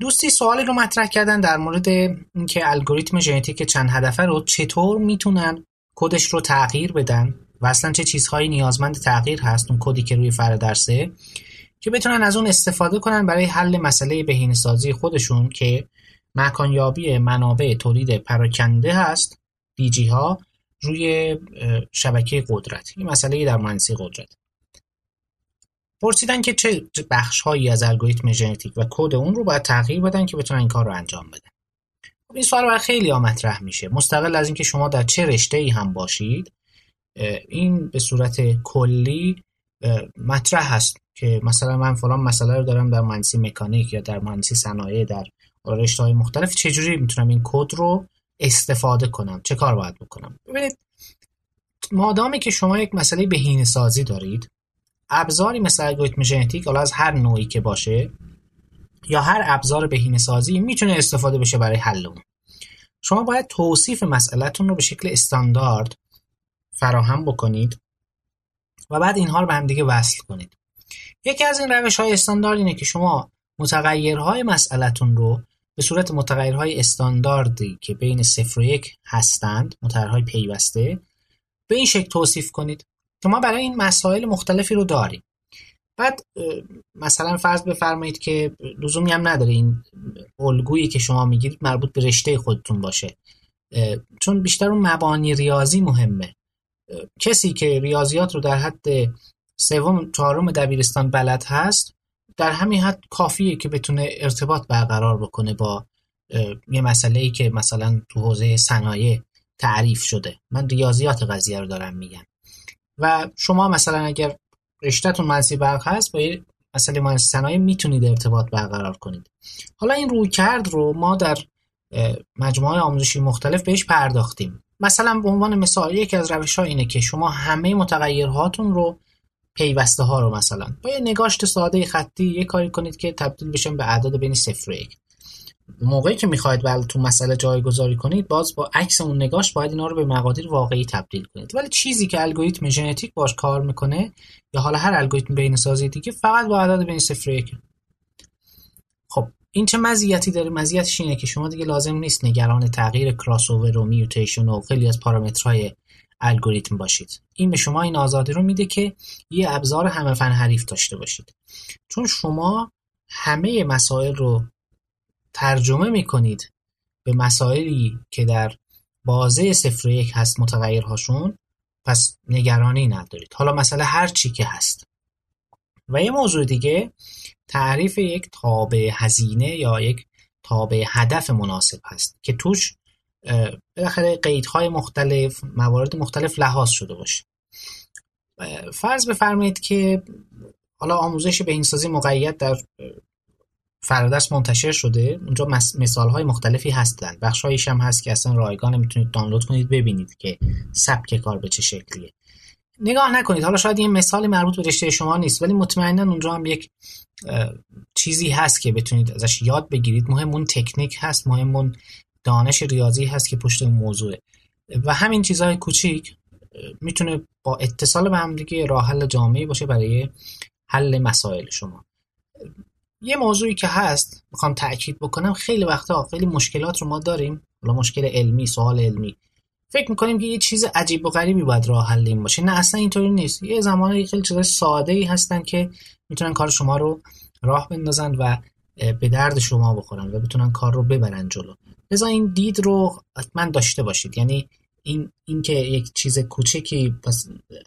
دوستی سوالی رو مطرح کردن در مورد اینکه الگوریتم ژنتیک چند هدفه رو چطور می‌تونن کدش رو تغییر بدن و اصلا چه چیزهایی نیازمند تغییر هست اون کدی که روی فرادرسه که بتونن از اون استفاده کنن برای حل مسئله بهینه‌سازی خودشون که مکانیابی منابع تولید پراکنده هست دیجی ها روی شبکه قدرت. این مسئله در مهندسی قدرت. پرسیدن که چه بخش هایی از الگوریتم ژنتیک و کد اون رو باید تغییر بدن که بتونن این کار رو انجام بدن. خب این سوال برای خیلی مطرح میشه. مستقل از اینکه شما در چه رشته ای هم باشید این به صورت کلی مطرح هست که مثلا من فلان مسئله رو دارم در مهندسی مکانیک یا در مهندسی صنایع در رشته های مختلف چجوری می‌تونم این کد رو استفاده کنم؟ چه کار باید بکنم؟ ببینید مادامی که شما یک مسئله بهینه سازی دارید ابزاری مثل الگوریتم ژنتیک حالا از هر نوعی که باشه یا هر ابزار بهینه سازی می‌تونه استفاده بشه برای حل اون. شما باید توصیف مسئلهتون رو به شکل استاندارد فراهم بکنید و بعد اینها رو به هم دیگه وصل کنید. یکی از این روش های استاندارد اینه که شما متغیرهای مسئلهتون رو به صورت متغیرهای استانداردی که بین صفر و یک هستند متغیرهای پیوسته به این شکل توصیف کنید. که ما برای این مسائل مختلفی رو داریم بعد مثلا فرض بفرمایید که لزومی هم نداره این الگویی که شما می‌گیرید مربوط به رشته خودتون باشه. چون بیشتر اون مبانی ریاضی مهمه. کسی که ریاضیات رو در حد سوم چهارم دبیرستان بلد هست در همین حد کافیه که بتونه ارتباط برقرار بکنه با یه مسئله ای که مثلا تو حوزه صنایع تعریف شده. من ریاضیات قضیه رو دارم میگم. و شما مثلا اگر رشتهتون مهندسی برق هست با یه مسئله مهندسی صنایع می‌تونید ارتباط برقرار کنید. حالا این روی کرد رو ما در مجموعه آموزشی مختلف بهش پرداختیم. مثلا به عنوان مثال یکی از روش ها اینه که شما همه متغیرهاتون رو پیوسته ها رو مثلا با یه نگاشت ساده خطی یه کاری کنید که تبدیل بشن به اعداد بین صفر و یک. موقعی که می‌خواید بله تو مسئله جایگذاری کنید باز با عکس اون نگاش باید اینا رو به مقادیر واقعی تبدیل کنید. ولی چیزی که الگوریتم ژنتیک باش کار می‌کنه یا حالا هر الگوریتم بین سازی دیگه فقط با اعداد بین صفر و یک. خب این چه مزیتی داره؟ مزیتش اینه که شما دیگه لازم نیست نگران تغییر کراس و میوتیشن و خیلی از پارامترهای الگوریتم باشید. این به شما این آزادی رو میده که یه ابزار همه فن حریف داشته باشید. چون شما همه مسائل رو ترجمه می‌کنید به مسائلی که در بازه صفر یک هست متغیرهاشون پس نگرانی ندارید. حالا مسئله هر چی که هست. و یه موضوع دیگه تعریف یک تابع هزینه یا یک تابع هدف مناسب هست که توش بالاخره قیدهای مختلف موارد مختلف لحاظ شده باشه. فرض بفرمایید که حالا آموزش به این سازی مقید در فرادرس منتشر شده. اونجا مثال های مختلفی هستن. بخش هم هست که اصلا رایگان می‌تونید دانلود کنید ببینید که سبک کار به چه شکلیه. نگاه نکنید. حالا شاید این مثال مربوط به رشته شما نیست ولی مطمئنا اونجا هم یک چیزی هست که بتونید ازش یاد بگیرید. مهم اون تکنیک هست مهم اون دانش ریاضی هست که پشت اون موضوعه. و همین چیزهای کوچیک می‌تونه با اتصال به هم دیگه راه حل جامعی باشه برای حل مسائل شما. یه موضوعی که هست می‌خوام تاکید بکنم خیلی وقتا خیلی مشکلات رو ما داریم. حالا مشکل علمی سوال علمی. فکر می‌کنیم که یه چیز عجیب و غریبی باید راه حل این باشه. نه اصلا اینطوری نیست. یه زمانی خیلی چیزای ساده ای هستن که می‌تونن کار شما رو راه بندازن و به درد شما بخورن و بتونن کار رو ببرن جلو. لذا این دید رو حتما داشته باشید. یعنی این اینکه یک چیز کوچکی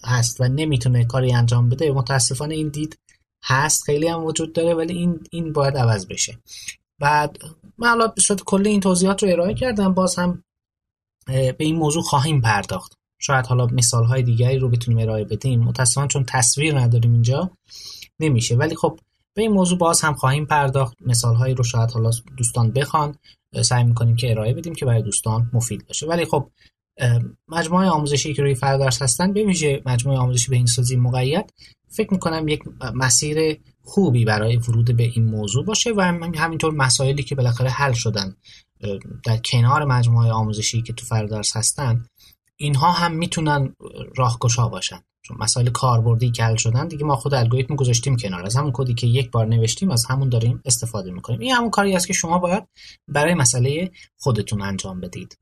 هست و نمی‌تونه کاری انجام بده متاسفانه این دید هست خیلی هم وجود داره ولی این این باید عوض بشه. بعد من حالا به صورت کلی این توضیحات رو ارائه کردم باز هم به این موضوع خواهیم پرداخت. شاید حالا مثال های دیگری رو بتونیم ارائه بدیم. متاسفانه چون تصویر نداریم اینجا نمیشه. ولی خب به این موضوع باز هم خواهیم پرداخت. مثال هایی رو شاید حالا دوستان بخوان. سعی می‌کنیم که ارائه بدیم که برای دوستان مفید باشه. ولی خب مجموعه آموزشی که روی فردرس هستن به ویژه مجموعه آموزشی به این سازی مقید فکر می‌کنم یک مسیر خوبی برای ورود به این موضوع باشه و همینطور مسائلی که بالاخره حل شدن در کنار مجموعه آموزشی که تو فردرس هستن اینها هم می‌تونن راهگشا باشن. چون مسائل کاربردی که حل شدن دیگه ما خود الگوریتم گذاشتیم کنار. از همون کدی که یک بار نوشتیم از همون داریم استفاده می‌کنیم. این همون کاری است که شما باید برای مسئله خودتون انجام بدید.